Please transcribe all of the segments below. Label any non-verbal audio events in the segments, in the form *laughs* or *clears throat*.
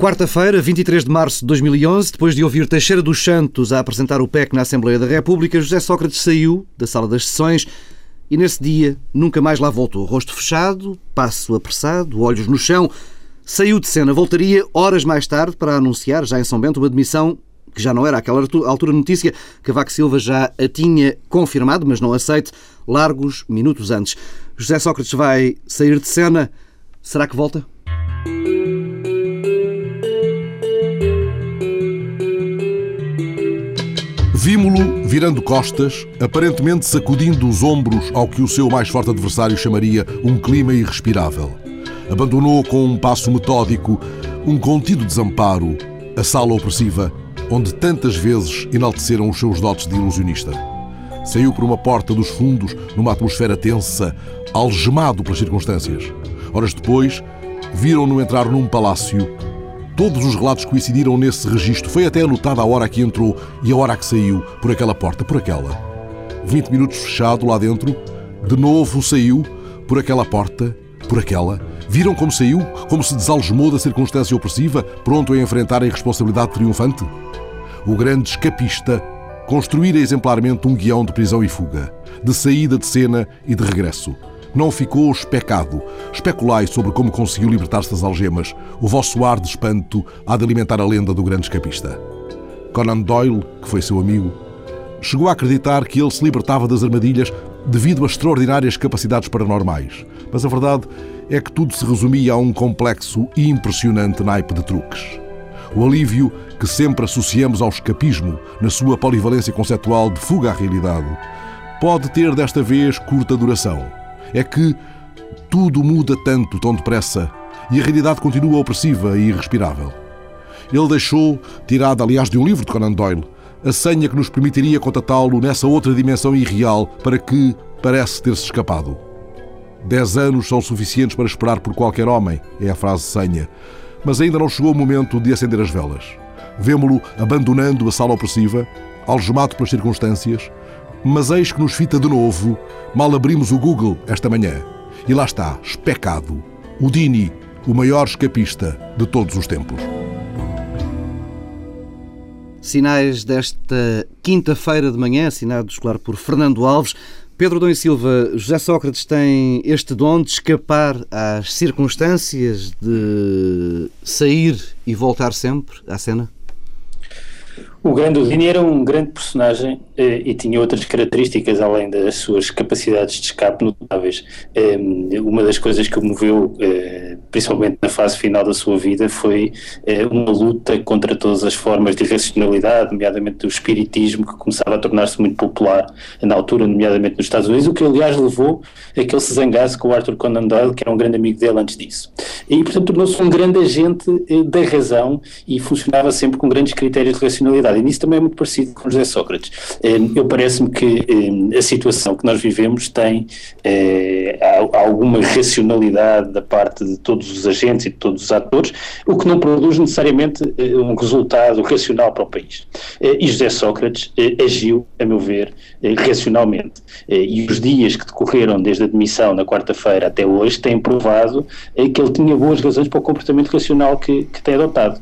Quarta-feira, 23 de março de 2011, depois de ouvir Teixeira dos Santos a apresentar o PEC na Assembleia da República, José Sócrates saiu da sala das sessões e nesse dia nunca mais lá voltou. Rosto fechado, passo apressado, olhos no chão. Saiu de cena, voltaria horas mais tarde para anunciar, já em São Bento, uma demissão que já não era àquela altura notícia, que Vaco Silva já a tinha confirmado, mas não aceite, largos minutos antes. José Sócrates vai sair de cena. Será que volta? Vimo-lo virando costas, aparentemente sacudindo os ombros ao que o seu mais forte adversário chamaria um clima irrespirável. Abandonou com um passo metódico, um contido desamparo, a sala opressiva onde tantas vezes enalteceram os seus dotes de ilusionista. Saiu por uma porta dos fundos, numa atmosfera tensa, algemado pelas circunstâncias. Horas depois, viram-no entrar num palácio Todos os relatos coincidiram nesse registro. Foi até anotada a hora que entrou e a hora que saiu, por aquela porta, por aquela. 20 minutos fechado lá dentro, de novo saiu, por aquela porta, por aquela. Viram como saiu? Como se desalgemou da circunstância opressiva, pronto a enfrentar a irresponsabilidade triunfante? O grande escapista construíra exemplarmente um guião de prisão e fuga, de saída de cena e de regresso não ficou especado. Especulai sobre como conseguiu libertar-se das algemas. O vosso ar de espanto há de alimentar a lenda do grande escapista. Conan Doyle, que foi seu amigo, chegou a acreditar que ele se libertava das armadilhas devido a extraordinárias capacidades paranormais. Mas a verdade é que tudo se resumia a um complexo e impressionante naipe de truques. O alívio que sempre associamos ao escapismo, na sua polivalência conceptual de fuga à realidade, pode ter desta vez curta duração é que tudo muda tanto, tão depressa, e a realidade continua opressiva e irrespirável. Ele deixou, tirada aliás de um livro de Conan Doyle, a senha que nos permitiria contatá-lo nessa outra dimensão irreal para que parece ter-se escapado. Dez anos são suficientes para esperar por qualquer homem, é a frase senha, mas ainda não chegou o momento de acender as velas. Vemo-lo abandonando a sala opressiva, algemado pelas circunstâncias, mas eis que nos fita de novo, mal abrimos o Google esta manhã. E lá está, especado, o Dini, o maior escapista de todos os tempos. Sinais desta quinta-feira de manhã, assinados, claro, por Fernando Alves. Pedro Dom e Silva, José Sócrates tem este dom de escapar às circunstâncias, de sair e voltar sempre à cena? O grande Udini era um grande personagem eh, e tinha outras características além das suas capacidades de escape notáveis. Eh, uma das coisas que o moveu, eh, principalmente na fase final da sua vida, foi eh, uma luta contra todas as formas de irracionalidade, nomeadamente do espiritismo, que começava a tornar-se muito popular na altura, nomeadamente nos Estados Unidos, o que aliás levou a que ele se zangasse com o Arthur Conan Doyle, que era um grande amigo dele antes disso. E, portanto, tornou-se um grande agente eh, da razão e funcionava sempre com grandes critérios de racionalidade e nisso também é muito parecido com José Sócrates. Eu parece-me que a situação que nós vivemos tem eh, alguma racionalidade da parte de todos os agentes e de todos os atores, o que não produz necessariamente eh, um resultado racional para o país. Eh, e José Sócrates agiu, a meu ver, racionalmente. E os dias que decorreram desde a demissão na quarta-feira até hoje têm provado que ele tinha boas razões para o comportamento racional que, que tem adotado.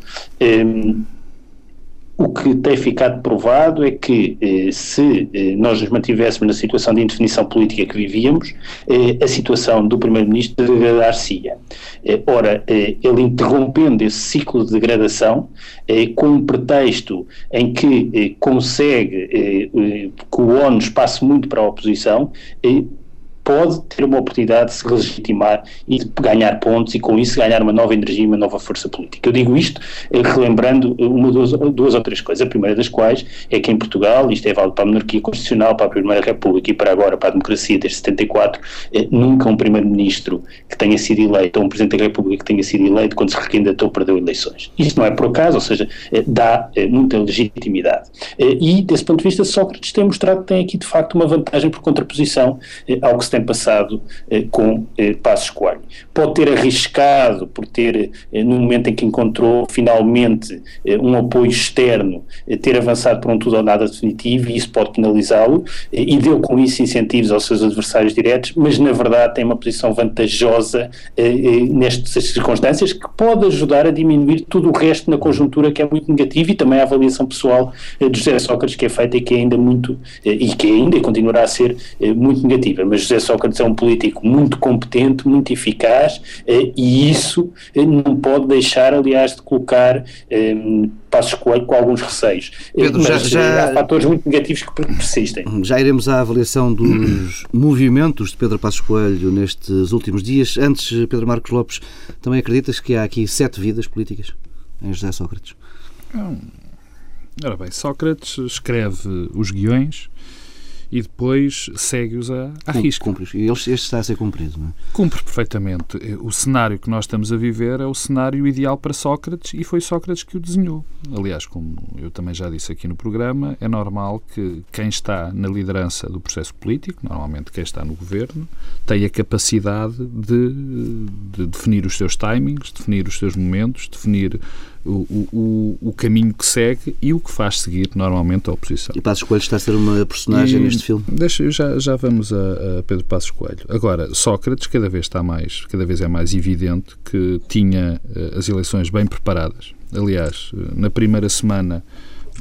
O que tem ficado provado é que, eh, se eh, nós nos mantivéssemos na situação de indefinição política que vivíamos, eh, a situação do Primeiro-Ministro degradar-se-ia. Ora, ele interrompendo esse ciclo de degradação, com um pretexto em que consegue que o ONU passe muito para a oposição, pode ter uma oportunidade de se legitimar e de ganhar pontos e com isso ganhar uma nova energia e uma nova força política. Eu digo isto eh, relembrando uma, duas, duas ou três coisas. A primeira das quais é que em Portugal, isto é válido para a monarquia constitucional, para a Primeira República e para agora para a democracia desde 74, eh, nunca um primeiro-ministro que tenha sido eleito ou um presidente da República que tenha sido eleito quando se recandidatou perdeu eleições. Isto não é por acaso, ou seja, eh, dá muita legitimidade. E desse ponto de vista Sócrates tem mostrado que tem aqui de facto uma vantagem por contraposição ao que se tem tem passado com Passos Coelho. Pode ter arriscado por ter, no momento em que encontrou finalmente um apoio externo, ter avançado para um tudo ou nada definitivo e isso pode penalizá-lo e deu com isso incentivos aos seus adversários diretos, mas na verdade tem uma posição vantajosa nestas circunstâncias que pode ajudar a diminuir tudo o resto na conjuntura que é muito negativo e também a avaliação pessoal de José Sócrates que é feita e que é ainda muito e que ainda continuará a ser muito negativa, mas José Sócrates é um político muito competente, muito eficaz e isso não pode deixar aliás de colocar Passos Coelho com alguns receios. Pedro, Mas já, já, há fatores muito negativos que persistem. Já iremos à avaliação dos *clears throat* movimentos de Pedro Passos Coelho nestes últimos dias. Antes, Pedro Marcos Lopes, também acreditas que há aqui sete vidas políticas em José Sócrates? Ora bem, Sócrates escreve os guiões e depois segue-os à, à risca. Cumpre, e este está a ser cumprido, não é? Cumpre perfeitamente. O cenário que nós estamos a viver é o cenário ideal para Sócrates e foi Sócrates que o desenhou. Aliás, como eu também já disse aqui no programa, é normal que quem está na liderança do processo político, normalmente quem está no governo, tenha a capacidade de, de definir os seus timings, definir os seus momentos, definir o, o, o, caminho que segue e o que faz seguir normalmente a oposição. E Passos Coelho está a ser uma personagem e, neste filme? Deixa, já, já vamos a, a, Pedro Passos Coelho. Agora, Sócrates cada vez está mais, cada vez é mais evidente que tinha uh, as eleições bem preparadas. Aliás, uh, na primeira semana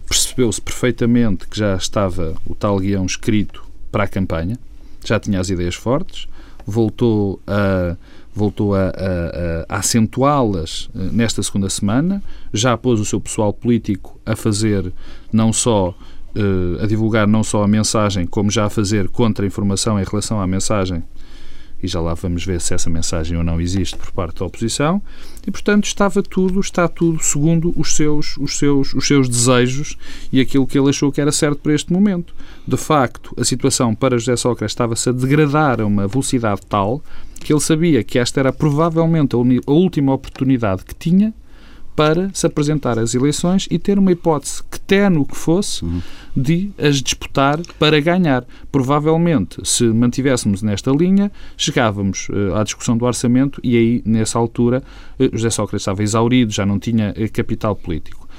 percebeu-se perfeitamente que já estava o tal guião escrito para a campanha, já tinha as ideias fortes, voltou a voltou a, a, a acentuá-las eh, nesta segunda semana, já pôs o seu pessoal político a fazer não só eh, a divulgar não só a mensagem, como já a fazer contra-informação em relação à mensagem e já lá vamos ver se essa mensagem ou não existe por parte da oposição, e portanto estava tudo, está tudo segundo os seus, os seus, os seus desejos e aquilo que ele achou que era certo para este momento. De facto, a situação para José Sócrates estava-se a degradar a uma velocidade tal que ele sabia que esta era provavelmente a última oportunidade que tinha para se apresentar às eleições e ter uma hipótese, que tenue que fosse, uhum. de as disputar para ganhar. Provavelmente, se mantivéssemos nesta linha, chegávamos uh, à discussão do orçamento e aí, nessa altura, uh, José Sócrates estava exaurido, já não tinha uh, capital político.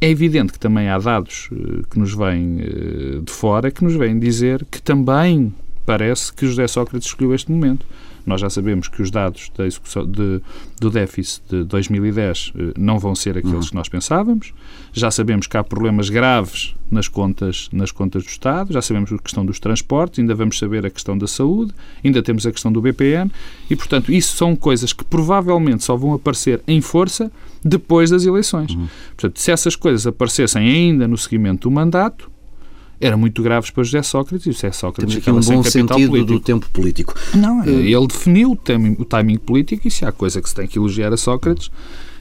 É evidente que também há dados que nos vêm de fora que nos vêm dizer que também parece que José Sócrates escolheu este momento. Nós já sabemos que os dados da execução de, do déficit de 2010 eh, não vão ser aqueles uhum. que nós pensávamos. Já sabemos que há problemas graves nas contas, nas contas do Estado, já sabemos a questão dos transportes, ainda vamos saber a questão da saúde, ainda temos a questão do BPN e, portanto, isso são coisas que provavelmente só vão aparecer em força depois das eleições. Uhum. Portanto, se essas coisas aparecem ainda no seguimento do mandato, eram muito graves para José Sócrates e José Sócrates Temos aqui um bom sentido político. do tempo político. Não, eh, ele definiu o timing, o timing político e se há coisa que se tem que elogiar a Sócrates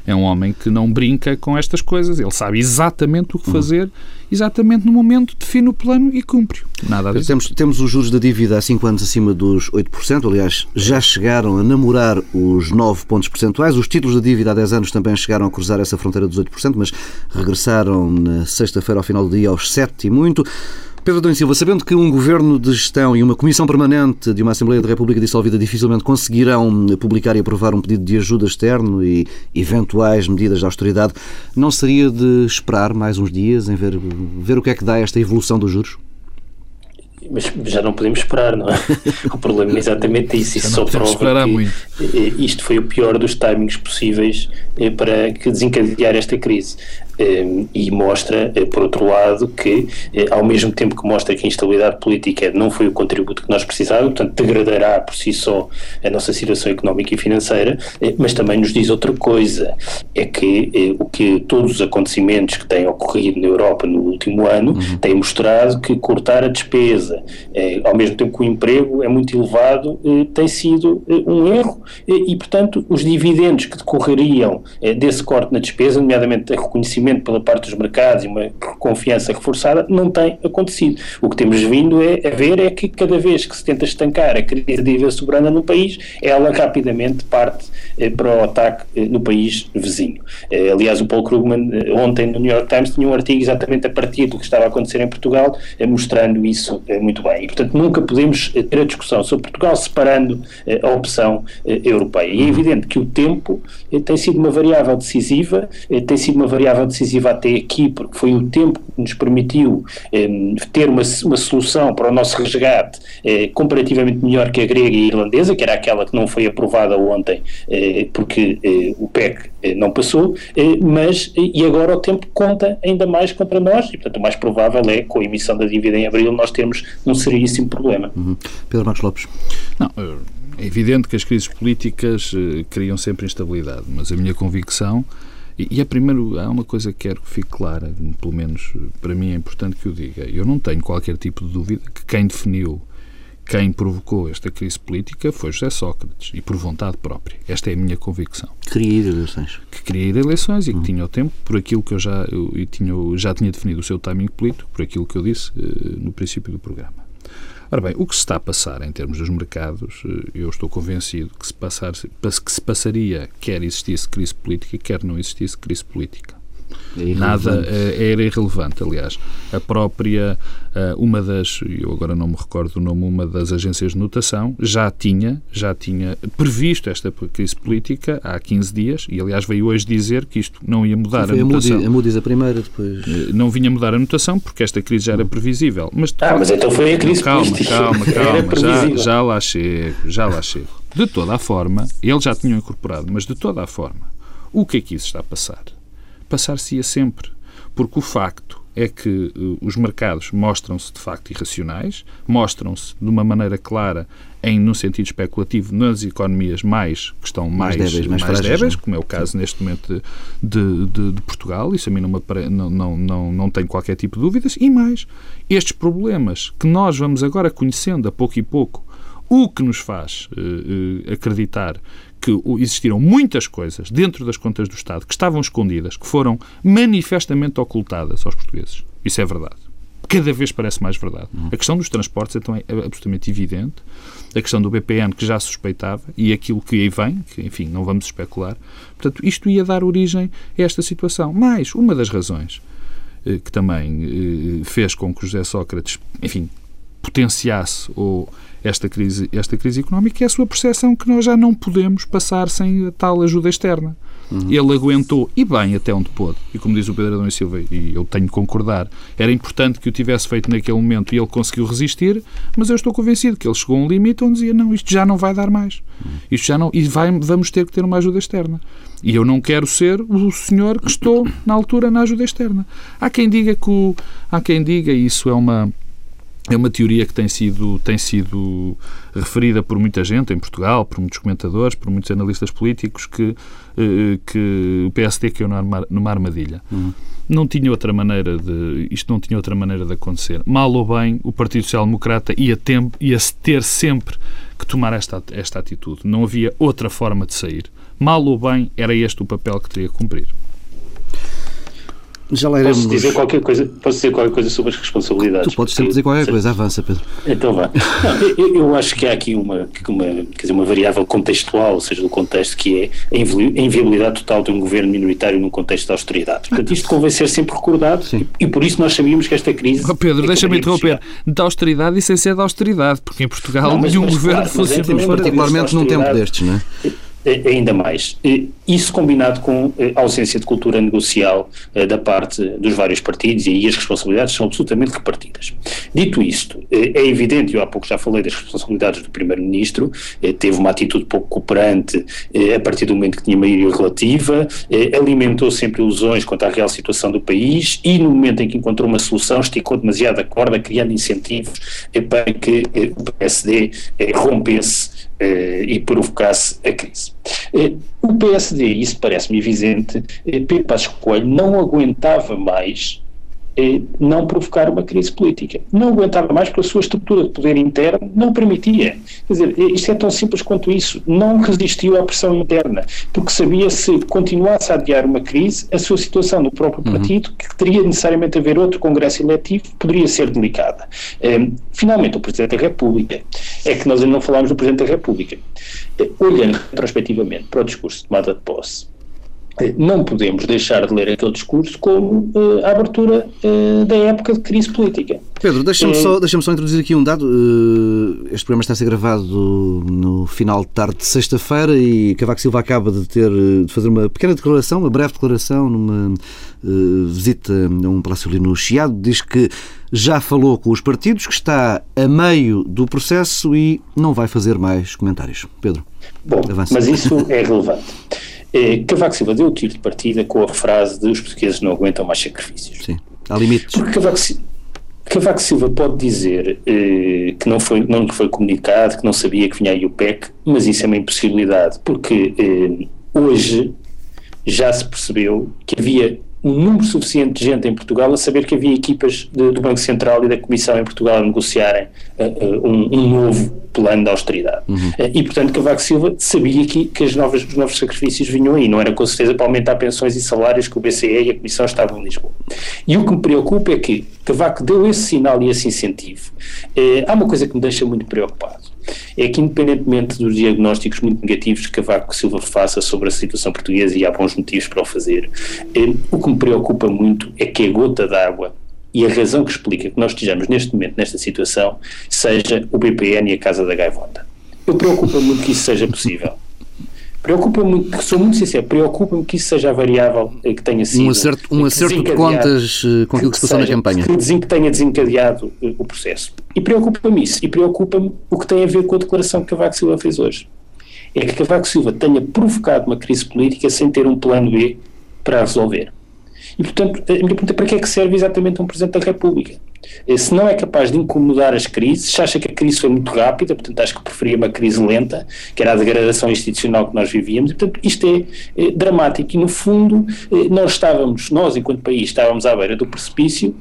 é um homem que não brinca com estas coisas. Ele sabe exatamente o que fazer, exatamente no momento, define o plano e cumpre. Nada a dizer. Temos, temos os juros da dívida há 5 anos acima dos 8%. Aliás, já chegaram a namorar os 9 pontos percentuais. Os títulos da dívida há 10 anos também chegaram a cruzar essa fronteira dos 8%, mas regressaram na sexta-feira ao final do dia aos 7 e muito. Pedro Adão Silva, sabendo que um governo de gestão e uma comissão permanente de uma Assembleia da República dissolvida dificilmente conseguirão publicar e aprovar um pedido de ajuda externo e eventuais medidas de austeridade, não seria de esperar mais uns dias em ver, ver o que é que dá esta evolução dos juros? mas já não podemos esperar, não é? *laughs* o problema é exatamente isso. Isso só prova que muito. isto foi o pior dos timings possíveis eh, para que desencadear esta crise. Ehm, e mostra, eh, por outro lado, que eh, ao mesmo tempo que mostra que a instabilidade política não foi o contributo que nós precisávamos, portanto degradará por si só a nossa situação económica e financeira, eh, mas também nos diz outra coisa, é que o que todos os acontecimentos que têm ocorrido na Europa no último ano uhum. têm mostrado que cortar a despesa, ao mesmo tempo que o emprego é muito elevado, tem sido um erro e, portanto, os dividendos que decorreriam desse corte na despesa, nomeadamente a reconhecimento pela parte dos mercados e uma confiança reforçada não tem acontecido. O que temos vindo é, a ver é que cada vez que se tenta estancar a crise de dívida soberana no país, ela rapidamente parte eh, para o ataque eh, no país vizinho. Eh, aliás, o Paul Krugman eh, ontem no New York Times tinha um artigo exatamente a partir do que estava a acontecer em Portugal, eh, mostrando isso eh, muito bem. E, portanto, nunca podemos ter a discussão sobre Portugal separando a opção europeia. E é evidente que o tempo tem sido uma variável decisiva, tem sido uma variável decisiva até aqui, porque foi o tempo que nos permitiu ter uma, uma solução para o nosso resgate comparativamente melhor que a grega e a irlandesa, que era aquela que não foi aprovada ontem porque o PEC não passou, mas e agora o tempo conta ainda mais contra nós e, portanto, o mais provável é, com a emissão da dívida em abril, nós termos um seríssimo problema. Uhum. Pedro Marcos Lopes. Não, é evidente que as crises políticas criam sempre instabilidade, mas a minha convicção, e, e é primeiro, há uma coisa que quero que fique clara, pelo menos para mim é importante que eu diga, eu não tenho qualquer tipo de dúvida que quem definiu quem provocou esta crise política foi José Sócrates e por vontade própria. Esta é a minha convicção. Queria ir a eleições. Que queria ir a eleições e que uhum. tinha o tempo, por aquilo que eu já, eu, eu tinha, já tinha definido o seu timing político, por aquilo que eu disse uh, no princípio do programa. Ora bem, o que se está a passar em termos dos mercados, uh, eu estou convencido que se, passar, que se passaria, quer existisse crise política, quer não existisse crise política. É Nada eh, era irrelevante, aliás. A própria, eh, uma das, eu agora não me recordo o nome, uma das agências de notação já tinha, já tinha previsto esta crise política há 15 dias e, aliás, veio hoje dizer que isto não ia mudar Sim, a notação. A Moody's a primeira, depois... Eh, não vinha mudar a notação porque esta crise já era previsível. Mas, ah, mas então foi a crise calma, política. Calma, *laughs* calma, calma, já, já lá chego, já lá chego. De toda a forma, eles já tinham incorporado, mas de toda a forma, o que é que isso está a passar? Passar-se-ia sempre. Porque o facto é que uh, os mercados mostram-se de facto irracionais, mostram-se de uma maneira clara em num sentido especulativo nas economias mais que estão mais, mais débeis, mais, mais débeis como é o caso Sim. neste momento de, de, de, Portugal, isso a mim não, não, não, não, não tem qualquer tipo de dúvidas, e mais, estes problemas que nós vamos agora conhecendo a pouco e pouco, o que nos faz uh, uh, acreditar que existiram muitas coisas dentro das contas do Estado que estavam escondidas, que foram manifestamente ocultadas aos portugueses. Isso é verdade. Cada vez parece mais verdade. Uhum. A questão dos transportes então é absolutamente evidente. A questão do BPN, que já suspeitava, e aquilo que aí vem, que, enfim, não vamos especular. Portanto, isto ia dar origem a esta situação. Mas, uma das razões eh, que também eh, fez com que José Sócrates, enfim, potenciasse ou esta crise, esta crise económica é a sua percepção que nós já não podemos passar sem tal ajuda externa. Uhum. Ele aguentou, e bem, até onde pôde. E como diz o Pedro Adão e Silva, e eu tenho que concordar, era importante que o tivesse feito naquele momento e ele conseguiu resistir, mas eu estou convencido que ele chegou a um limite onde dizia, não, isto já não vai dar mais. Uhum. Isto já não... E vai, vamos ter que ter uma ajuda externa. E eu não quero ser o senhor que estou, na altura, na ajuda externa. Há quem diga que o... Há quem diga, e isso é uma é uma teoria que tem sido, tem sido referida por muita gente em Portugal, por muitos comentadores, por muitos analistas políticos, que, eh, que o PSD caiu numa armadilha. Uhum. Não tinha outra maneira de. Isto não tinha outra maneira de acontecer. Mal ou bem, o Partido Social Democrata ia, ter, ia ter sempre que tomar esta, esta atitude. Não havia outra forma de sair. Mal ou bem, era este o papel que teria que cumprir. Já lá iremos... Posso dizer qualquer coisa, posso dizer qualquer coisa sobre as responsabilidades? Tu podes sempre dizer qualquer coisa, avança, Pedro. Então vá. Não, eu, eu, acho que há aqui uma, uma, quer dizer, uma variável contextual, ou seja, do contexto, que é a inviabilidade total de um governo minoritário num contexto de austeridade. Portanto, isto convém ser sempre recordado Sim. e, por isso nós sabíamos que esta crise. Oh, Pedro, é deixa-me interromper. De austeridade e sem ser de austeridade, porque em Portugal não, mas, nenhum mas, governo claro, fosse. Particularmente num tempo destes, não é? Ainda mais. Isso combinado com a ausência de cultura negocial eh, da parte dos vários partidos e aí as responsabilidades são absolutamente repartidas. Dito isto, eh, é evidente, eu há pouco já falei das responsabilidades do Primeiro-Ministro, eh, teve uma atitude pouco cooperante a partir do momento que tinha maioria relativa, alimentou sempre ilusões quanto à real situação do país e no momento em que encontrou uma solução esticou demasiado a corda, criando incentivos para que o PSD rompesse eh, e provocasse a crise. Eh, o PSD, isso parece-me evidente, eh, Pedro Passos Coelho não aguentava mais eh, não provocar uma crise política. Não aguentava mais porque a sua estrutura de poder interno não permitia. Quer dizer, eh, isto é tão simples quanto isso. Não resistiu à pressão interna, porque sabia se continuasse a adiar uma crise, a sua situação no próprio uhum. partido, que teria necessariamente a haver outro congresso eletivo, poderia ser delicada. Eh, finalmente, o Presidente da República, é que nós ainda não falámos do Presidente da República, olhando retrospectivamente para o discurso de tomada de posse, não podemos deixar de ler aquele discurso como uh, a abertura uh, da época de crise política. Pedro, deixa-me só, deixa só introduzir aqui um dado. Uh, este programa está a ser gravado no final de tarde de sexta-feira e Cavaco Silva acaba de ter de fazer uma pequena declaração, uma breve declaração, numa visita a um palácio ali no Chiado. Diz que já falou com os partidos, que está a meio do processo e não vai fazer mais comentários. Pedro, Bom, avance. mas isso é relevante. É, Cavaco Silva deu o tiro de partida com a frase de os portugueses não aguentam mais sacrifícios. Sim, há limites. Porque Cavaco, Cavaco Silva pode dizer eh, que não, foi, não lhe foi comunicado, que não sabia que vinha aí o PEC, mas isso é uma impossibilidade, porque eh, hoje já se percebeu que havia um número suficiente de gente em Portugal a saber que havia equipas de, do Banco Central e da Comissão em Portugal a negociarem uh, uh, um, um, novo plano de austeridade. Uhum. Uh, e, portanto, Cavaco Silva sabia que, que as novas, os novos sacrifícios vinham aí. Não era com certeza para aumentar pensões e salários que o BCE e a Comissão estavam em Lisboa. E o que me preocupa é que Cavaco deu esse sinal e esse incentivo. há uma coisa que me deixa muito preocupado é que, independentemente dos diagnósticos muito negativos que Cavaco Silva faça sobre a situação portuguesa, e há bons motivos para o fazer, eh, o que me preocupa muito é que a gota d'água e a razão que explica que nós estejamos neste momento nesta situação seja o BPN e a Casa da Gaivota. Eu preocupo muito que isso seja possível. Preocupa-me, sou muito sincero, preocupa-me que isso seja a variável que tenha sido. Um acerto, um acerto de contas eh, com aquilo que se passou na campanha. Que, que tenha desencadeado eh, o processo. E preocupa-me isso. E preocupa-me o que tem a ver com a declaração que Cavaco Silva fez hoje. É que Cavaco Silva tenha provocado uma crise política sem ter um plano B para resolver. E, portanto, a minha pergunta é para que é que serve exatamente um Presidente da República? Eh, se não é capaz de incomodar as crises, se acha que a crise foi muito rápida, portanto acho que preferia uma crise lenta, que era a degradação institucional que nós vivíamos, e portanto isto é, é dramático e no fundo eh, nós estávamos, nós enquanto país estávamos à beira do precipício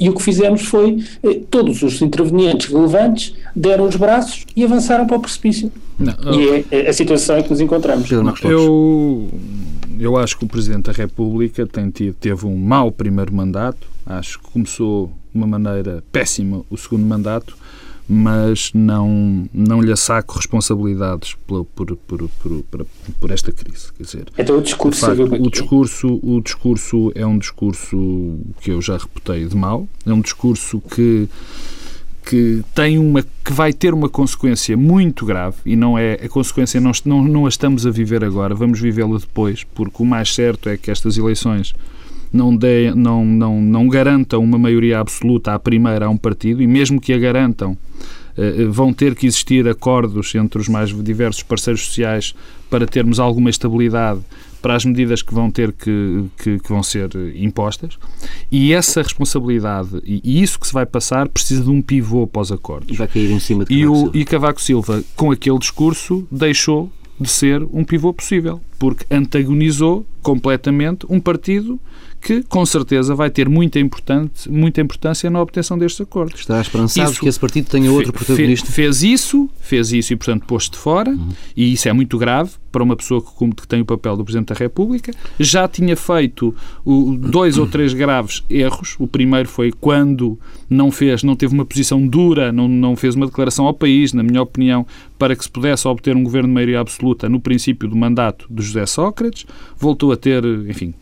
e o que fizemos foi, todos os intervenientes relevantes deram os braços e avançaram para o precipício. Não, e é a situação em que nos encontramos. Eu eu acho que o Presidente da República tem tido, teve um mau primeiro mandato, acho que começou de uma maneira péssima o segundo mandato, mas não, não lhe saco responsabilidades por, por, por, por, por esta crise. Quer dizer, então o discurso, facto, o, discurso o discurso é um discurso que eu já reputei de mal, é um discurso que que tem uma que vai ter uma consequência muito grave e não é a consequência não não, não a estamos a viver agora vamos vivê-la depois porque o mais certo é que estas eleições não, dê, não, não, não garantam uma maioria absoluta à primeira a um partido e mesmo que a garantam eh, vão ter que existir acordos entre os mais diversos parceiros sociais para termos alguma estabilidade para as medidas que vão ter que, que, que vão ser impostas e essa responsabilidade e, isso que se vai passar precisa de um pivô pós-acordos. E vai cair em cima de Cavaco e, o, e Cavaco Silva, com aquele discurso, deixou de ser um pivô possível, porque antagonizou completamente um partido que com certeza vai ter muita, importante, muita importância na obtenção destes acordos. Está esperançado isso, que esse partido tenha outro protagonista? Fez isso, fez isso e, portanto, pôs-se de fora, uhum. e isso é muito grave para uma pessoa que, que, tem o papel do Presidente da República. Já tinha feito o, dois ou três graves erros. O primeiro foi quando não fez, não teve uma posição dura, não, não fez uma declaração ao país, na minha opinião, para que se pudesse obter um governo de maioria absoluta no princípio do mandato de José Sócrates. Voltou a ter, enfim,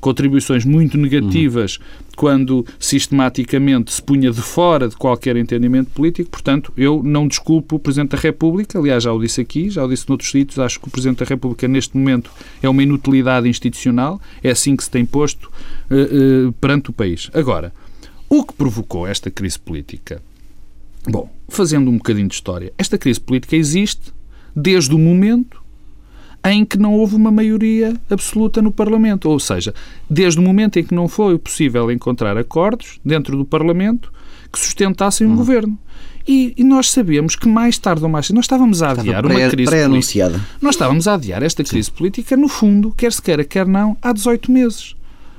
contribuições muito negativas uhum. quando sistematicamente se punha de fora de qualquer entendimento político. Portanto, eu não desculpo o Presidente da República, aliás, já o disse aqui, já o disse noutros sítios, acho que o Presidente da República neste momento é uma inutilidade institucional, é assim que se tem posto uh, uh, perante o país. Agora, o que provocou esta crise política? Bom, fazendo um bocadinho de história, esta crise política existe desde o momento em que não houve uma maioria absoluta no Parlamento. Ou seja, desde o momento em que não foi possível encontrar acordos dentro do Parlamento que sustentassem um hum. governo. E, e, nós sabemos que mais tarde ou mais cedo nós estávamos a adiar uma crise política. Nós estávamos a adiar esta crise Sim. política, no fundo, quer se queira, quer não, há 18 meses.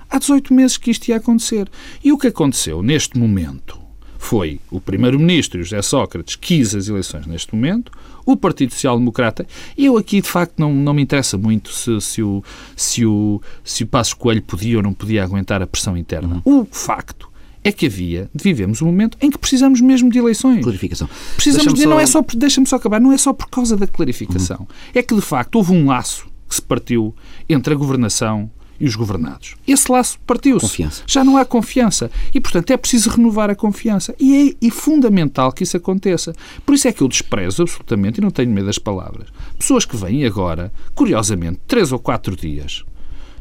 há 18 meses que isto ia acontecer. E o que aconteceu neste momento foi o Primeiro-Ministro, José Sócrates, quis as eleições neste momento, o Partido Social Democrata, e eu aqui de facto não, não me interessa muito se, se, o, se, o, se o Passos Coelho podia ou não podia aguentar a pressão interna. Uhum. O facto é que havia, vivemos um momento em que precisamos mesmo de eleições. Clarificação. Precisamos de, só... não é só, deixa-me só acabar, não é só por causa da clarificação. Uhum. É que de facto houve um laço que se partiu entre a governação e os governados. Esse laço partiu-se. Já não há confiança. E, portanto, é preciso renovar a confiança. E é, é fundamental que isso aconteça. Por isso é que eu desprezo absolutamente, e não tenho medo das palavras, pessoas que vêm agora, curiosamente, três ou quatro dias,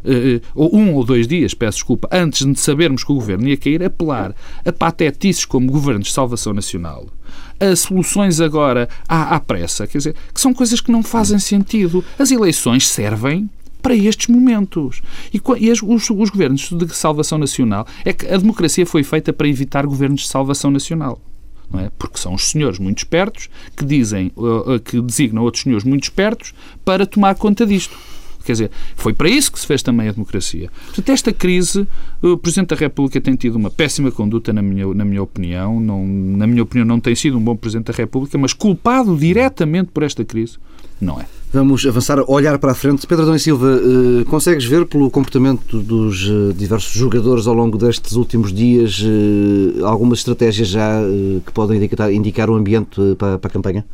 Uh, ou um ou dois dias, peço desculpa, antes de sabermos que o governo ia cair, apelar a patetices como governos de salvação nacional, a soluções agora à, à pressa, quer dizer, que são coisas que não fazem sentido. As eleições servem para estes momentos. E, e os, os, governos de salvação nacional, é que a democracia foi feita para evitar governos de salvação nacional. Não é? Porque são os senhores muito espertos que dizem, uh, uh, que designam outros senhores muito espertos para tomar conta disto. Quer dizer, foi para isso que se fez também a democracia. Portanto, esta crise, o Presidente da República tem tido uma péssima conduta, na minha, na minha opinião. Não, na minha opinião, não tem sido um bom Presidente da República, mas culpado diretamente por esta crise, não é. Vamos avançar, olhar para a frente. Pedro Adão Silva, eh, consegues ver pelo comportamento dos eh, diversos jogadores ao longo destes últimos dias eh, algumas estratégias já que podem indicar, indicar o ambiente para, para a campanha?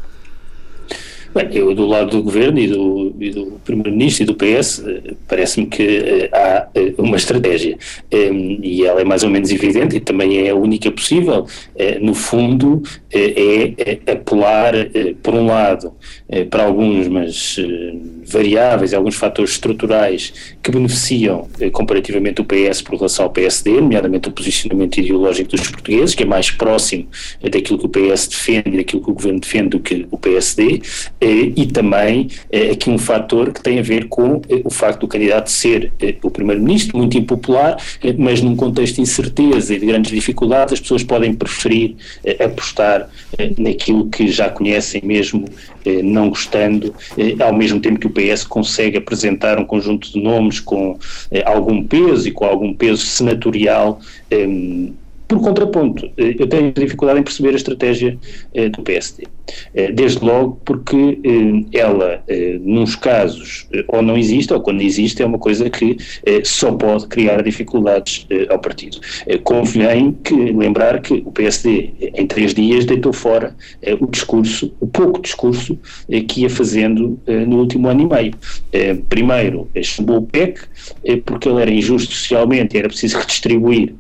Bem, eu do lado do governo e do, do Primeiro-Ministro e do PS, eh, parece-me que eh, há eh, uma estratégia e ela é mais ou menos evidente e também é a única possível. No fundo, é apelar, por um lado, para alguns, mas variáveis, alguns fatores estruturais que beneficiam comparativamente o PS por relação ao PSD, nomeadamente o posicionamento ideológico dos portugueses, que é mais próximo daquilo que o PS defende e daquilo que o governo defende do que o PSD e também eh, aqui um fator que tem a ver com eh, o facto do candidato ser o primeiro-ministro, muito impopular, mas num contexto de incerteza e de grandes dificuldades, as pessoas podem preferir apostar naquilo que já conhecem mesmo não gostando, ao mesmo tempo que o PS consegue apresentar um conjunto de nomes com algum peso e com algum peso senatorial por contraponto, eh, eu tenho dificuldade em perceber a estratégia eh, do PSD. Eh, desde logo porque ela, nos casos, ou não existe, ou quando existe, é uma coisa que só pode criar dificuldades ao partido. Convém que, lembrar que o PSD, em três dias, deitou fora o discurso, o pouco discurso que ia fazendo no último ano e meio. Primeiro, chamou o PEC, porque ele era injusto socialmente era preciso redistribuir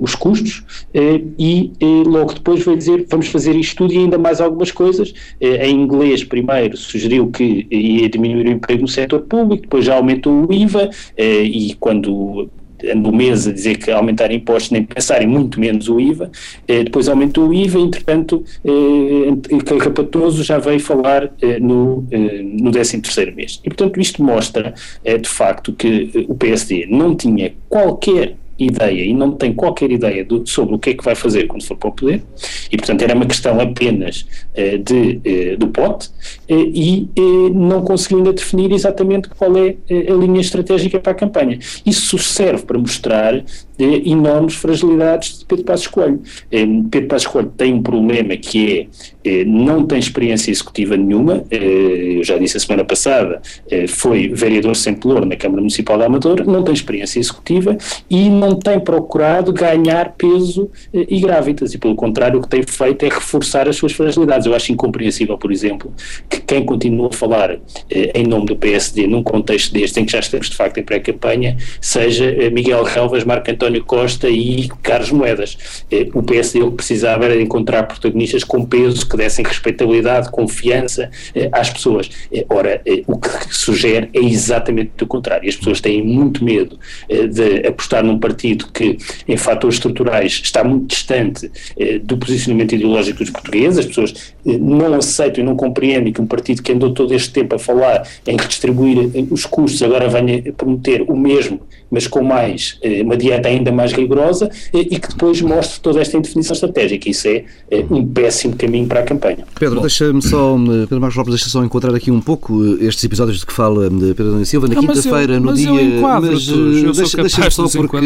os custos eh, e eh, logo depois vai dizer vamos fazer isto tudo e ainda mais algumas coisas. em inglês, primeiro, sugeriu que ia diminuir o emprego no setor público, depois já aumentou o IVA e quando andou meses a dizer que aumentar impostos nem pensar em muito menos o IVA, depois aumentou o IVA, entretanto, eh, Capatoso já veio falar no, no 13 terceiro mês. E, portanto, isto mostra, de facto, que o PSD não tinha qualquer ideia e não tem qualquer ideia do, sobre o que é que vai fazer quando for para o poder, e portanto era uma questão apenas uh, de, uh, do pote, e não conseguiu ainda definir exatamente qual é a linha estratégica para a campanha. Isso serve para mostrar enormes fragilidades de Pedro Passos Coelho. Pedro Passos Coelho tem um problema que é, não tem experiência executiva nenhuma, eu já disse a semana passada, foi vereador sem pelour na Câmara Municipal da Amadora, não tem experiência executiva e não tem procurado ganhar peso eh, e grávidas, e pelo contrário o que tem feito é reforçar as suas fragilidades. Eu acho incompreensível, por exemplo, que quem continua a falar eh, em nome do PSD num contexto deste, em que já estamos de facto em pré-campanha, seja eh, Miguel Relvas, Marco António Costa e Carlos Moedas. Eh, o PSD o que precisava era encontrar protagonistas com peso que dessem respeitabilidade, confiança às pessoas. Ora, o que sugere é exatamente o contrário. As pessoas têm muito medo de apostar num partido que, em fatores estruturais, está muito distante do posicionamento ideológico dos portugueses, as pessoas não aceitam e não compreendem que um partido que andou todo este tempo a falar em redistribuir os custos, agora venha prometer o mesmo, mas com mais, eh, uma dieta ainda mais rigorosa eh, e que depois mostre toda esta indefinição estratégica. Isso é um péssimo caminho para a campanha. Pedro, deixa-me só, Pedro Marcos Lopes, deixa só encontrar aqui um pouco estes episódios de que fala Pedro da Silva na quinta-feira, no dia. mas deixa, deixa só porque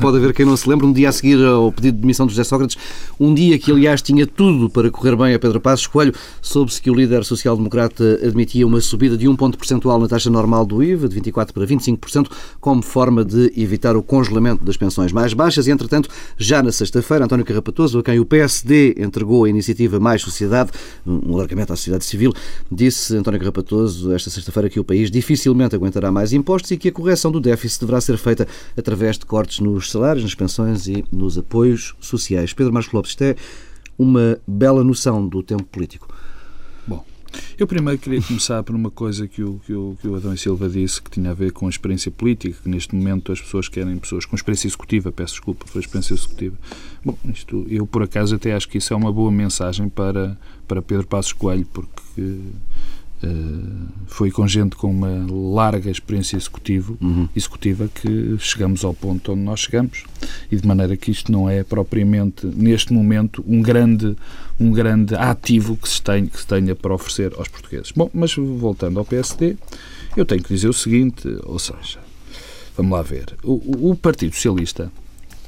pode haver quem não se lembre, um dia a seguir ao pedido de demissão de José Sócrates, um dia que aliás tinha tudo para correr bem a Pedro Passos Coelho, soube-se que o líder social-democrata admitia uma subida de um ponto percentual na taxa normal do IVA, de 24% para 25%, como forma de evitar o congelamento das pensões mais baixas. E, entretanto, já na sexta-feira, António Carrapatoso, a quem o PSD entregou a iniciativa Mais Sociedade, um alargamento à sociedade civil, disse António Carrapatoso esta sexta-feira que o país dificilmente aguentará mais impostos e que a correção do déficit deverá ser feita através de cortes nos salários, nas pensões e nos apoios sociais. Pedro Marcos Lopes, isto é uma bela noção do tempo político. Eu primeiro queria começar por uma coisa que o, que, o, que o Adão e Silva disse que tinha a ver com a experiência política, que neste momento as pessoas querem pessoas com experiência executiva, peço desculpa pela experiência executiva. Bom, isto, eu por acaso até acho que isso é uma boa mensagem para, para Pedro Passos Coelho, porque Uh, foi com gente com uma larga experiência executivo, uhum. executiva que chegamos ao ponto onde nós chegamos e de maneira que isto não é propriamente neste momento um grande um grande ativo que se tenha, que se tenha para oferecer aos portugueses. Bom, mas voltando ao PSD, eu tenho que dizer o seguinte, ou seja, vamos lá ver, o, o Partido Socialista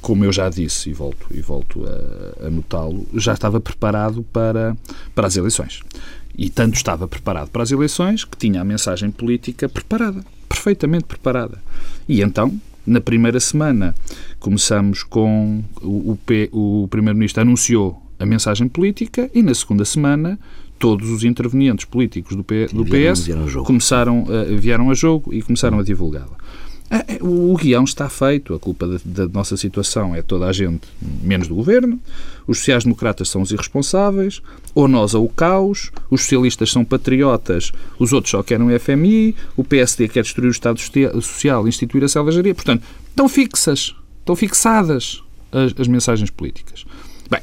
como eu já disse e volto, e volto a, a notá-lo, já estava preparado para, para as eleições. E tanto estava preparado para as eleições que tinha a mensagem política preparada, perfeitamente preparada. E então, na primeira semana, começamos com o, o, o Primeiro-Ministro anunciou a mensagem política e na segunda semana todos os intervenientes políticos do, P, do PS vieram, começaram, uh, vieram a jogo e começaram a divulgá-la. Ah, é, o, guião está feito, a culpa da, da, nossa situação é toda a gente, menos do governo. Os sociais-democratas são os irresponsáveis, ou nós ou o caos. Os socialistas são patriotas, os outros só querem o FMI. O PSD quer destruir o Estado Social e instituir a selvageria. Portanto, estão fixas, estão fixadas as, as mensagens políticas. Bem,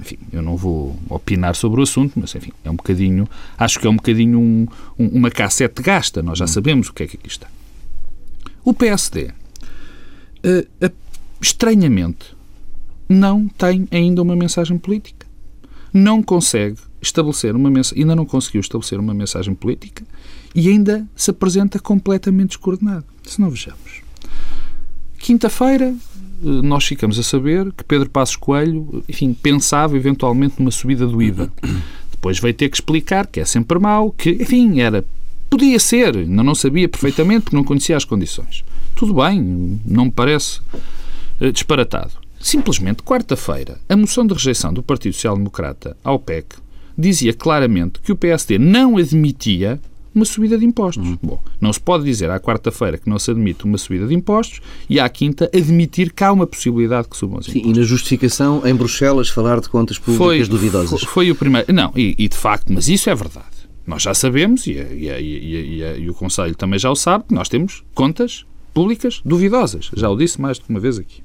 enfim, eu não vou opinar sobre o assunto, mas enfim, é um bocadinho, acho que é um bocadinho um, um, uma cassete gasta, nós já sabemos o que é que aqui está. O PSD, uh, uh, estranhamente, não tem ainda uma mensagem política. Não consegue estabelecer uma mensagem, ainda não conseguiu estabelecer uma mensagem política e ainda se apresenta completamente descoordenado. Se não vejamos. Quinta-feira, eh, nós ficamos a saber que Pedro Passos Coelho, enfim, pensava eventualmente numa subida do IVA. Depois veio ter que explicar que é sempre mau, que, enfim, era Podia ser, ainda não sabia perfeitamente porque não conhecia as condições. Tudo bem, não me parece uh, disparatado. Simplesmente, quarta-feira, a moção de rejeição do Partido Social Democrata ao PEC dizia claramente que o PSD não admitia uma subida de impostos. Uhum. Bom, não se pode dizer à quarta-feira que não se admite uma subida de impostos e à quinta admitir que há uma possibilidade que subam os impostos. Sim, e na justificação, em Bruxelas, falar de contas públicas foi, duvidosas. Foi, foi o primeiro. Não, e, e, de facto, mas isso é verdade. Nós já sabemos, e, e, e, e, o Conselho também já o sabe, que nós temos contas públicas duvidosas. Já o disse mais do que uma vez aqui.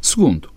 Segundo,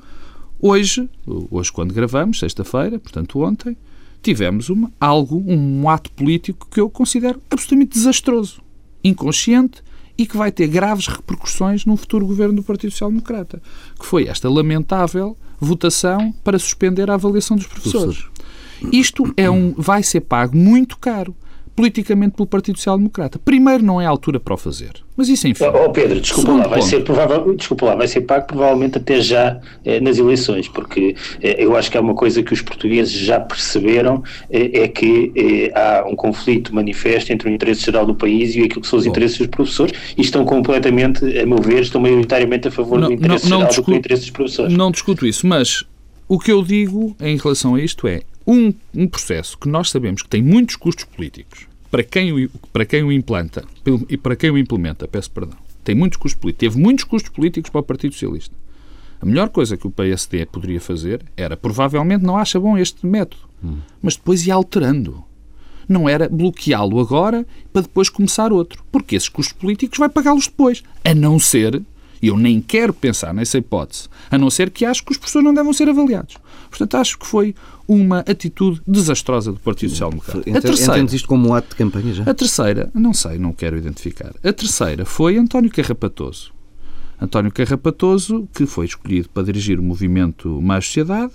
hoje, hoje quando gravamos, sexta-feira, portanto ontem, tivemos uma, algo, um ato político que eu considero absolutamente desastroso, inconsciente e que vai ter graves repercussões no futuro governo do Partido Social Democrata, que foi esta lamentável votação para suspender a avaliação dos professores. professores. Isto é um, vai ser pago muito caro politicamente pelo Partido Social Democrata. Primeiro, não é a altura para o fazer. Mas isso, enfim. Oh, Pedro, desculpa lá, vai ser, provável, desculpa lá, vai ser pago provavelmente até já eh, nas eleições, porque eh, eu acho que é uma coisa que os portugueses já perceberam, eh, é que eh, há um conflito manifesto entre o interesse geral do país e aquilo que são os Bom. interesses dos professores e estão completamente, a meu ver, estão maioritariamente a favor não, do interesse não, não geral discuto, do que do interesse dos professores. Não discuto isso, mas o que eu digo em relação a isto é um, um processo que nós sabemos que tem muitos custos políticos para quem o, para quem o implanta e para quem o implementa, peço perdão, tem muitos custos políticos, teve muitos custos políticos para o Partido Socialista. A melhor coisa que o PSD poderia fazer era, provavelmente não acha bom este método, hum. mas depois ir alterando. Não era bloqueá-lo agora para depois começar outro, porque esses custos políticos vai pagá-los depois, a não ser e eu nem quero pensar nessa hipótese, a não ser que acho que os professores não devem ser avaliados. Portanto, acho que foi uma atitude desastrosa do Partido Social Democrata. A terceira, Entendes isto como um ato de campanha já? A terceira, não sei, não quero identificar. A terceira foi António Carrapatoso. António Carrapatoso, que foi escolhido para dirigir o movimento Mais Sociedade,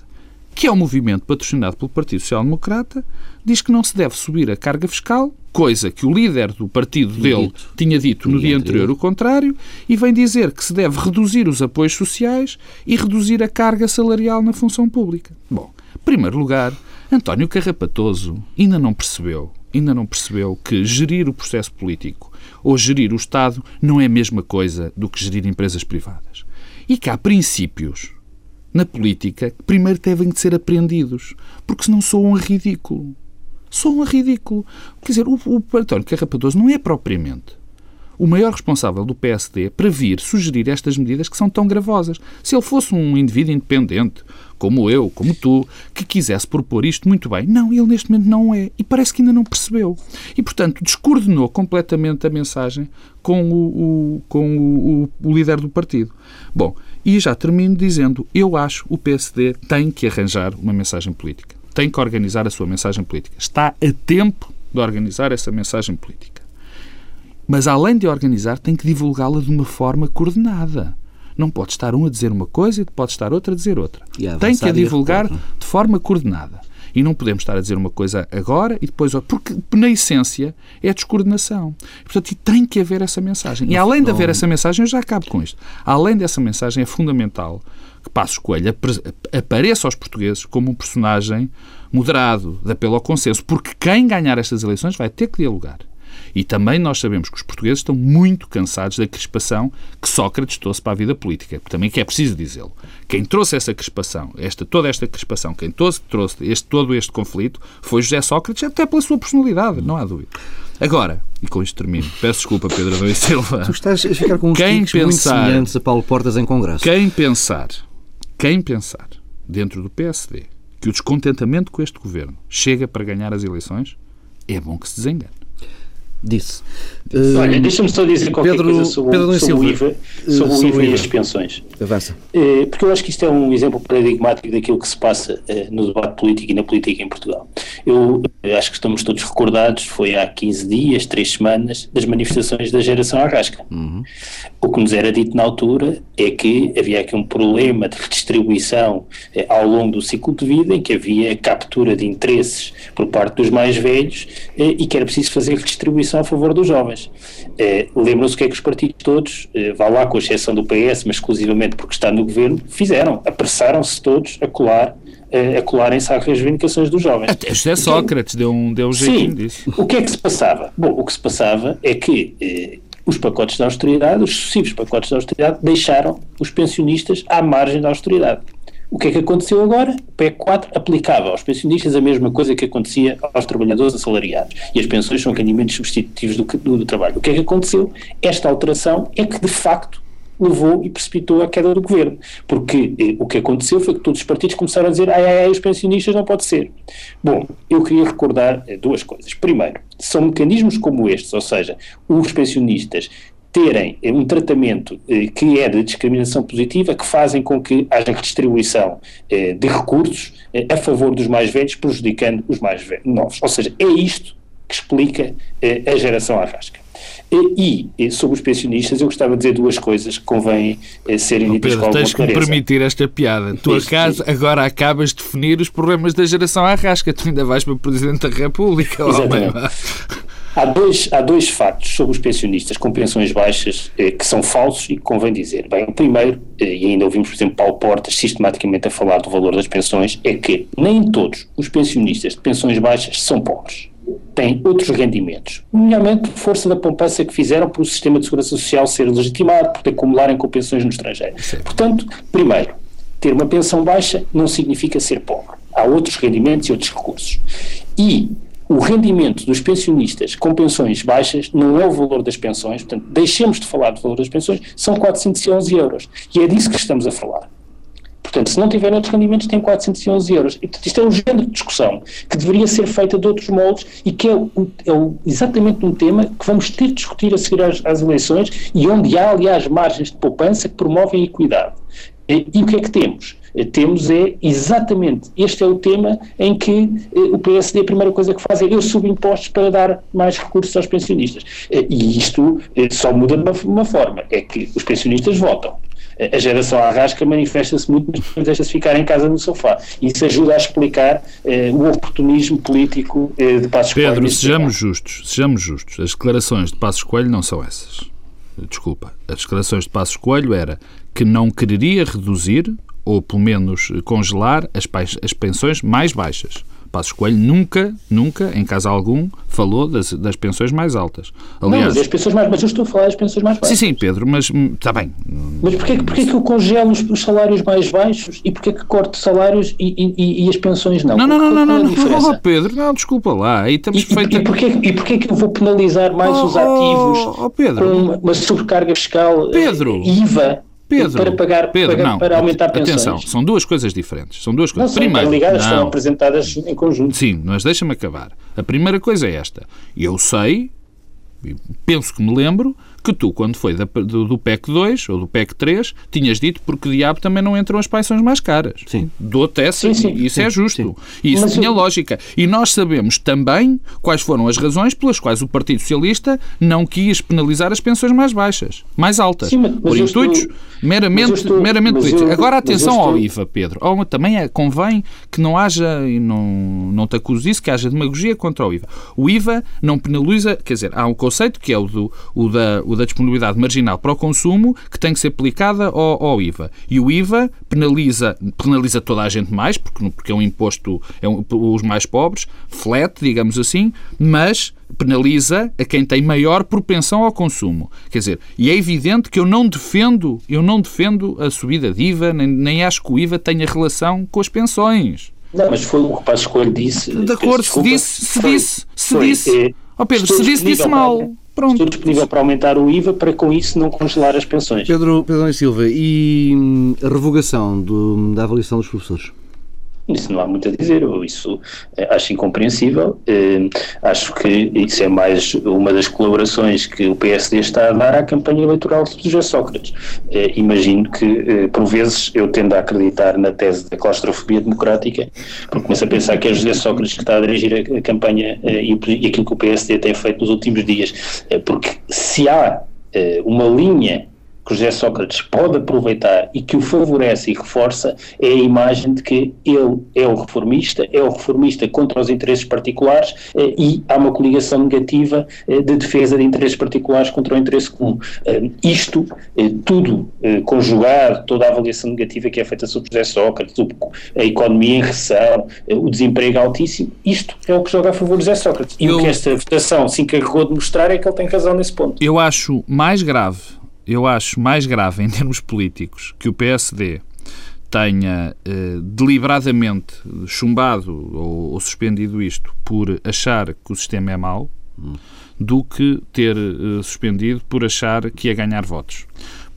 que é um movimento patrocinado pelo Partido Social Democrata, diz que não se deve subir a carga fiscal, coisa que o líder do partido dele dito. tinha dito no dia anterior o contrário, e vem dizer que se deve reduzir os apoios sociais e reduzir a carga salarial na função pública. Bom, primeiro lugar, António Carrapatoso ainda não percebeu, ainda não percebeu que gerir o processo político ou gerir o Estado não é a mesma coisa do que gerir empresas privadas. E que há princípios na política que primeiro devem de ser aprendidos, porque senão soam a ridículo. Soam a ridículo. Quer dizer, o, o António Carrapadoso não é propriamente o maior responsável do PSD para vir sugerir estas medidas que são tão gravosas. Se ele fosse um indivíduo independente, como eu, como tu, que quisesse propor isto muito bem, não, ele neste momento não é. E parece que ainda não percebeu. E, portanto, descoordenou completamente a mensagem com o, o com o, o, o líder do partido. Bom, e já termino dizendo: eu acho que o PSD tem que arranjar uma mensagem política. Tem que organizar a sua mensagem política. Está a tempo de organizar essa mensagem política. Mas, além de organizar, tem que divulgá-la de uma forma coordenada. Não pode estar um a dizer uma coisa e pode estar outro a dizer outra. Tem que a divulgar de forma coordenada. E não podemos estar a dizer uma coisa agora e depois outra, porque na essência é descoordenação. Portanto, tem que haver essa mensagem. E além de haver essa mensagem, eu já acabo com isto. Além dessa mensagem, é fundamental que Passos Coelho apareça aos portugueses como um personagem moderado, de apelo ao consenso, porque quem ganhar estas eleições vai ter que dialogar. E também nós sabemos que os portugueses estão muito cansados da crispação que Sócrates trouxe para a vida política. Também que é preciso dizê-lo. Quem trouxe essa crispação, esta, toda esta crispação, quem trouxe, trouxe este, todo este conflito foi José Sócrates, até pela sua personalidade, não há dúvida. Agora, e com isto termino, peço desculpa, Pedro Adão e *laughs* Silva. Tu estás a ficar com uns quem pensar, muito semelhantes a Paulo Portas em Congresso. Quem pensar, quem pensar, dentro do PSD, que o descontentamento com este governo chega para ganhar as eleições, é bom que se desengane disse. Olha, deixa-me só dizer qualquer Pedro, coisa sobre, Pedro sobre o IVA, sobre, sobre o IVA e as pensões. Avança. Eh, porque eu acho que isto é um exemplo paradigmático daquilo que se passa eh, no debate político e na política em Portugal. Eu eh, acho que estamos todos recordados, foi há 15 dias, 3 semanas, das manifestações da geração Arrasca. Uhum. O que nos era dito na altura é que havia aqui um problema de redistribuição ao longo do ciclo de vida, em que havia captura de interesses por parte dos mais velhos e que era preciso fazer redistribuição a favor dos jovens. Eh, Lembram-se o que é que os partidos todos, eh, vá lá com exceção do PS, mas exclusivamente porque está no governo, fizeram, apressaram-se todos a colar eh, a colarem-se às reivindicações dos jovens. Até José é Sócrates deu um, deu um jeitinho disso. O que é que se passava? Bom, o que se passava é que eh, os pacotes de austeridade, os sucessivos pacotes de austeridade, deixaram os pensionistas à margem da austeridade. O que é que aconteceu agora? O PEC 4 aplicava aos pensionistas a mesma coisa que acontecia aos trabalhadores assalariados. E as pensões são rendimentos substitutivos do, do, do trabalho. O que é que aconteceu? Esta alteração é que, de facto, levou e precipitou a queda do governo. Porque eh, o que aconteceu foi que todos os partidos começaram a dizer ai, ai, ai, os pensionistas não pode ser. Bom, eu queria recordar eh, duas coisas. Primeiro, são mecanismos como estes, ou seja, os pensionistas terem um tratamento eh, que é de discriminação positiva que fazem com que haja redistribuição eh, de recursos eh, a favor dos mais velhos, prejudicando os mais velhos, novos. Ou seja, é isto que explica eh, a geração arrasca. E, e, sobre os pensionistas, eu gostava de dizer duas coisas que convém eh, serem ditas com alguma tens que me permitir esta piada. Tu acaso, agora acabas de definir os problemas da geração arrasca. Tu ainda vais para o Presidente da República. Exatamente. *laughs* Há dois, há dois factos sobre os pensionistas com pensões baixas eh, que são falsos e que convém dizer. Bem, o primeiro, eh, e ainda ouvimos, por exemplo, Paulo Portas sistematicamente a falar do valor das pensões, é que nem todos os pensionistas de pensões baixas são pobres. Têm outros rendimentos, nomeadamente força da poupança que fizeram para o sistema de segurança social ser legitimado, por acumularem com pensões no estrangeiro. Sim. Portanto, primeiro, ter uma pensão baixa não significa ser pobre. Há outros rendimentos e outros recursos. E o rendimento dos pensionistas com pensões baixas não é o valor das pensões, portanto, deixemos de falar do valor das pensões, são 411 euros. E é disso que estamos a falar. Portanto, se não tiverem outros rendimentos, têm 411 euros. E, portanto, isto é um género de discussão que deveria ser feita de outros moldes e que é, é exatamente um tema que vamos ter de discutir a seguir às, às eleições e onde há, aliás, margens de poupança que promovem a equidade. E o que é que temos? Temos é exatamente, este é o tema em que o PSD a primeira coisa que faz é eu subo impostos para dar mais recursos aos pensionistas. E isto só muda de uma, forma, é que os pensionistas votam a geração arrasca manifesta-se muito, mas deixa-se ficar em casa no sofá. Isso ajuda a explicar eh, o oportunismo político eh, de Passos Coelho. Pedro, sejamos justos, sejamos justos. As declarações de Passos Coelho não são essas. Desculpa. As declarações de Passos Coelho era que não quereria reduzir ou pelo menos congelar as, as pensões mais baixas. Passos Coelho nunca, nunca, em caso algum, falou das, das pensões mais altas. Aliás, não, mas as pensões mais, mas eu estou a falar das pensões mais baixas. Sim, sim, Pedro, mas está bem. Mas porquê, porquê que eu congelo os, os, salários mais baixos e porquê que corto salários e, e, e as pensões não? Não, não, não, não, não, não, oh, Pedro, não, desculpa lá. Aí estamos e, feito... e, porquê, e porquê que eu vou penalizar mais oh, os ativos oh, oh, Pedro. com uma, uma sobrecarga fiscal Pedro. IVA? Pedro, para pagar, Pedro, não, para aumentar pensões. Atenção, são duas coisas diferentes. São duas coisas. Não, Primeiro, ligadas, não, estão apresentadas em conjunto. Sim, mas deixa-me acabar. A primeira coisa é esta. Eu sei, penso que me lembro, que tu, quando foi do, do PEC 2 ou do PEC 3, tinhas dito porque diabo também não entram as pensões mais caras. Sim. Dou-te essa, sim, sim, isso sim, é justo. E isso Mas tinha eu... lógica. E nós sabemos também quais foram as razões pelas quais o Partido Socialista não quis penalizar as pensões mais baixas, mais altas. Sim, mas, por intuitos estou... meramente, estou... meramente políticos. Agora, atenção estou... ao IVA, Pedro. Oh, também é, convém que não haja, e não, não te acuso disso, que haja demagogia contra o IVA. O IVA não penaliza, quer dizer, há um conceito que é o, do, o da, o da disponibilidade marginal para o consumo que tem que ser aplicada ao, ao IVA. E o IVA penaliza, penaliza toda a gente mais, porque, porque é um imposto, é um, os mais pobres, flat, digamos assim, mas penaliza a quem tem maior propensão ao consumo. Quer dizer, e é evidente que eu não defendo, eu não defendo a subida de IVA, nem, nem acho que o IVA tenha relação com as pensões. Não, mas foi o que Coelho disse. De acordo, se disse, se disse, se disse. É, oh Pedro, se disse, disse mal. Pronto. Estou disponível para aumentar o IVA para com isso não congelar as pensões. Pedro, Pedro Silva, e a revogação do, da avaliação dos professores? Isso não há muito a dizer, eu isso eh, acho incompreensível. Eh, acho que isso é mais uma das colaborações que o PSD está a dar à campanha eleitoral de José Sócrates. Eh, imagino que, por vezes, eu tendo a acreditar na tese da claustrofobia democrática, porque começo a pensar que é José Sócrates que está a dirigir a, campanha e, aquilo que o PSD tem feito nos últimos dias. Porque se há uma linha que José Sócrates pode aproveitar e que o favorece e reforça é a imagem de que ele é o reformista, é o reformista contra os interesses particulares eh, e há uma coligação negativa eh, de defesa de interesses particulares contra o interesse comum. Eh, isto, tudo conjugado, toda a avaliação negativa que é feita sobre José Sócrates, a economia em recessão, o desemprego altíssimo, isto é o que joga a favor de José Sócrates. E Eu... o que esta votação se encarregou de mostrar é que ele tem razão nesse ponto. Eu acho mais grave eu acho mais grave em *laughs* termos políticos que o PSD tenha eh, deliberadamente chumbado ou, ou, suspendido isto por achar que o sistema é mau hum. do que ter eh, suspendido por achar que ia ganhar votos.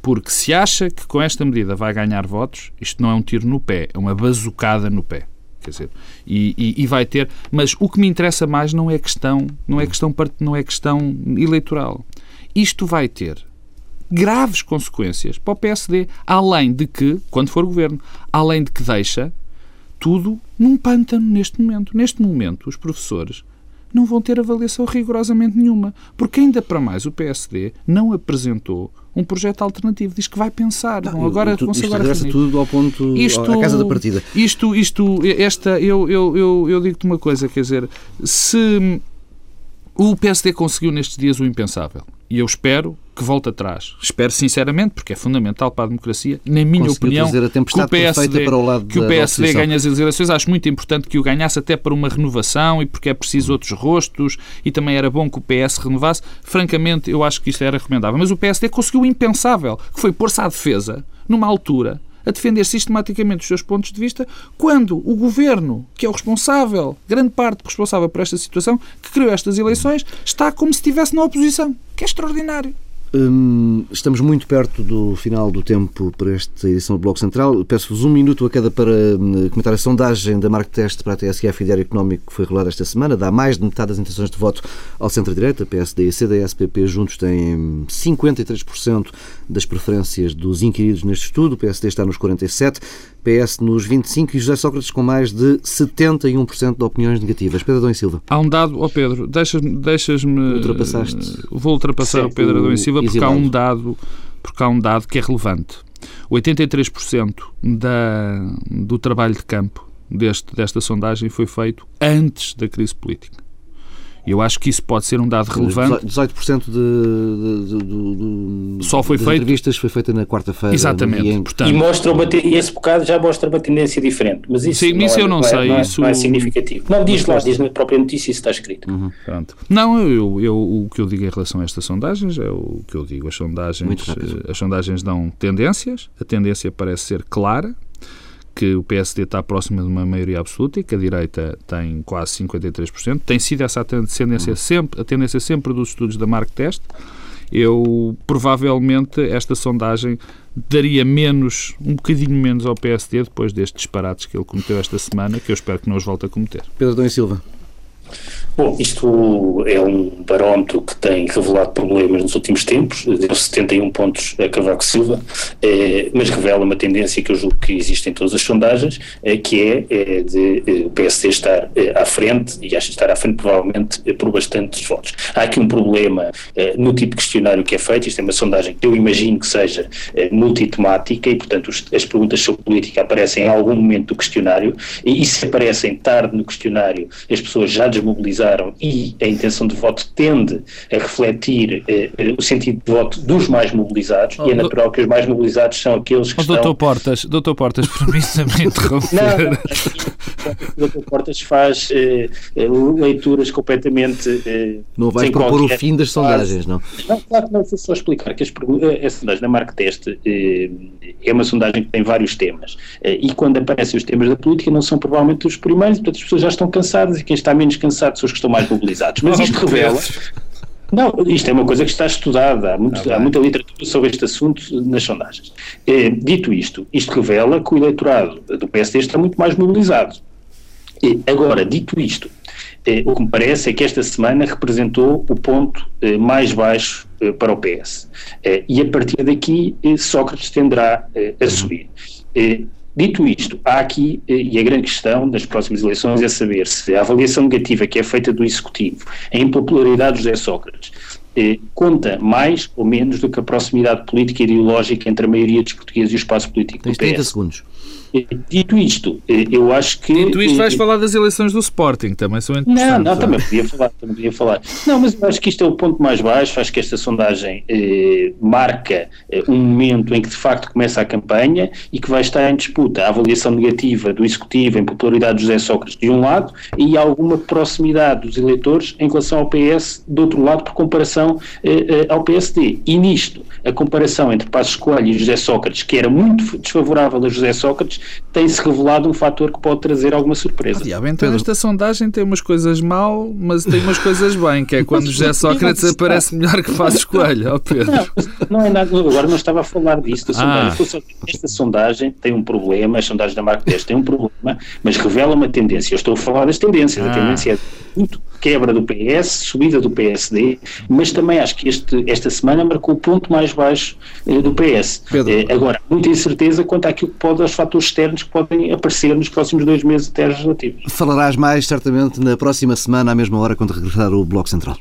Porque se acha que com esta medida vai ganhar votos, isto não é um tiro no pé, é uma bazucada no pé. Quer dizer, e, e, e, vai ter. Mas o que me interessa mais não é questão, não é questão, não é questão eleitoral. Isto vai ter graves consequências para o PSD, além de que, quando for governo, além de que deixa tudo num pântano neste momento. Neste momento, os professores não vão ter avaliação rigorosamente nenhuma, porque ainda para mais o PSD não apresentou um projeto alternativo. Diz que vai pensar. Não, agora, tu, isto agora tudo ao ponto, isto, à casa da partida. Isto, isto, esta, eu, eu, eu, eu digo-te uma coisa, quer dizer, se o PSD conseguiu nestes dias o impensável, e eu espero que volte atrás. Espero sinceramente, porque é fundamental para a democracia, na minha opinião, que o PSD, para o lado que o PSD ganhe as eleições. Acho muito importante que o ganhasse até para uma renovação e porque é preciso outros rostos e também era bom que o PS renovasse. Francamente, eu acho que isto era recomendável. Mas o PSD conseguiu o impensável, que foi pôr-se à defesa numa altura a defender sistematicamente os seus pontos de vista, quando o governo, que é o responsável, grande parte responsável por esta situação, que criou estas eleições, está como se estivesse na oposição, que é extraordinário. Hum, estamos muito perto do final do tempo para esta edição do Bloco Central. Peço-vos um minuto a cada para hum, comentar a sondagem da Mark Test para a TSF e Diário Económico que foi revelada esta semana. Dá mais de metade das intenções de voto ao centro-direita. PSD e CDS-PP juntos têm 53% das preferências dos inquiridos neste estudo. O PSD está nos 47%, PS nos 25% e José Sócrates com mais de 71% de opiniões negativas. Pedro Adão e Silva. Há um dado, ó oh Pedro, deixas-me... Deixas Ultrapassaste. Vou ultrapassar o Pedro Adão e Silva porque há um dado, porque há um dado que é relevante. 83% da, do trabalho de campo deste, desta sondagem foi feito antes da crise política. Eu acho que isso pode ser um dado relevante. 18% de, de, de, de, Só foi das feito... entrevistas foi feita na quarta-feira. Exatamente. E, portanto... e mostra uma, esse bocado já mostra uma tendência diferente. Mas isso, Sim, não, isso é, eu não, não sei. É, não, é, isso... não é significativo. Não, diz lá, diz na própria notícia, isso está escrito. Uhum. Pronto. Não, eu, eu, o que eu digo em relação a estas sondagens é o que eu digo. As sondagens, as sondagens dão tendências. A tendência parece ser clara que o PSD está próximo de uma maioria absoluta e que a direita tem quase 53%. Tem sido essa a tendência sempre, a tendência sempre dos estudos da Mark Test. Eu, provavelmente, esta sondagem daria menos, um bocadinho menos ao PSD depois destes disparates que ele cometeu esta semana, que eu espero que não os volte a cometer. Pedro Dom e Silva. Bom, isto é um barómetro que tem revelado problemas nos últimos tempos, deu 71 pontos a Cavaco Silva, eh, mas revela uma tendência que eu julgo que existe em todas as sondagens, eh, que é, é de eh, o PSD estar eh, à frente, e acho estar à frente provavelmente eh, por bastantes votos. Há aqui um problema eh, no tipo de questionário que é feito, isto é uma sondagem que eu imagino que seja multitemática e, portanto, os, as perguntas sobre política aparecem em algum momento do questionário, e, e se aparecem tarde no questionário, as pessoas já desmobilizaram e a intenção de voto tende a refletir eh o sentido de voto dos mais mobilizados oh, e é natural que os mais mobilizados são aqueles que oh, estão... Doutor Portas, doutor Portas, permita-me interromper. Não, doutor Portas faz eh, leituras completamente... Eh, não vais propor o fim das sondagens, não? Não, claro que não, vou só explicar que as, a sondagem da Mark Test é uma sondagem que tem vários temas e quando aparecem os temas da política não são provavelmente os primeiros, portanto as pessoas já estão cansadas e quem está menos cansado são os que estão mais mobilizados. Mas isto revela. Não, isto é uma coisa que está estudada, há, muito, ah, há muita literatura sobre este assunto nas sondagens. É, dito isto, isto revela que o eleitorado do PSD está muito mais mobilizado. E, agora, dito isto, é, o que me parece é que esta semana representou o ponto é, mais baixo é, para o PS. e a partir daqui, Sócrates tenderá a subir. Dito isto, há aqui, eh, e a grande questão das próximas eleições é saber se a avaliação negativa que é feita do Executivo, a impopularidade de José Sócrates, eh, conta mais ou menos do que a proximidade política e ideológica entre a maioria dos portugueses e o espaço político Tens do PS. 30 segundos. Dito isto, eh, eu acho que. Dito isto, vais falar das eleições do Sporting, também são interessantes. Não, não, também podia falar, também podia falar. Não, mas eu acho que isto é o ponto mais baixo, acho que esta sondagem eh, marca eh, um momento em que de facto começa a campanha e que vai estar em disputa a avaliação negativa do Executivo em popularidade de José Sócrates de um lado e alguma proximidade dos eleitores em relação ao PS do outro lado por comparação eh, eh, ao PSD. E nisto, a comparação entre Passos Coelho e José Sócrates, que era muito desfavorável a José Sócrates, tem-se revelado um fator que pode trazer alguma surpresa. Ah, então esta sondagem tem umas coisas mal, mas tem umas coisas bem, que é quando José Sócrates aparece melhor que faz escolha, oh Pedro. Não, não é nada, agora não estava a falar disso. Ah. Esta sondagem tem um problema, as sondagens da Marco 10 têm um problema, mas revela uma tendência. Eu estou a falar das tendências. Ah. A tendência é quebra do PS, subida do PSD, mas também acho que este, esta semana marcou o ponto mais baixo eh, do PS. Eh, agora, muita incerteza quanto àquilo que pode, aos fatores externos que podem aparecer nos próximos dois meses até legislativos. Falarás mais certamente na próxima semana, à mesma hora, quando regressar o Bloco Central.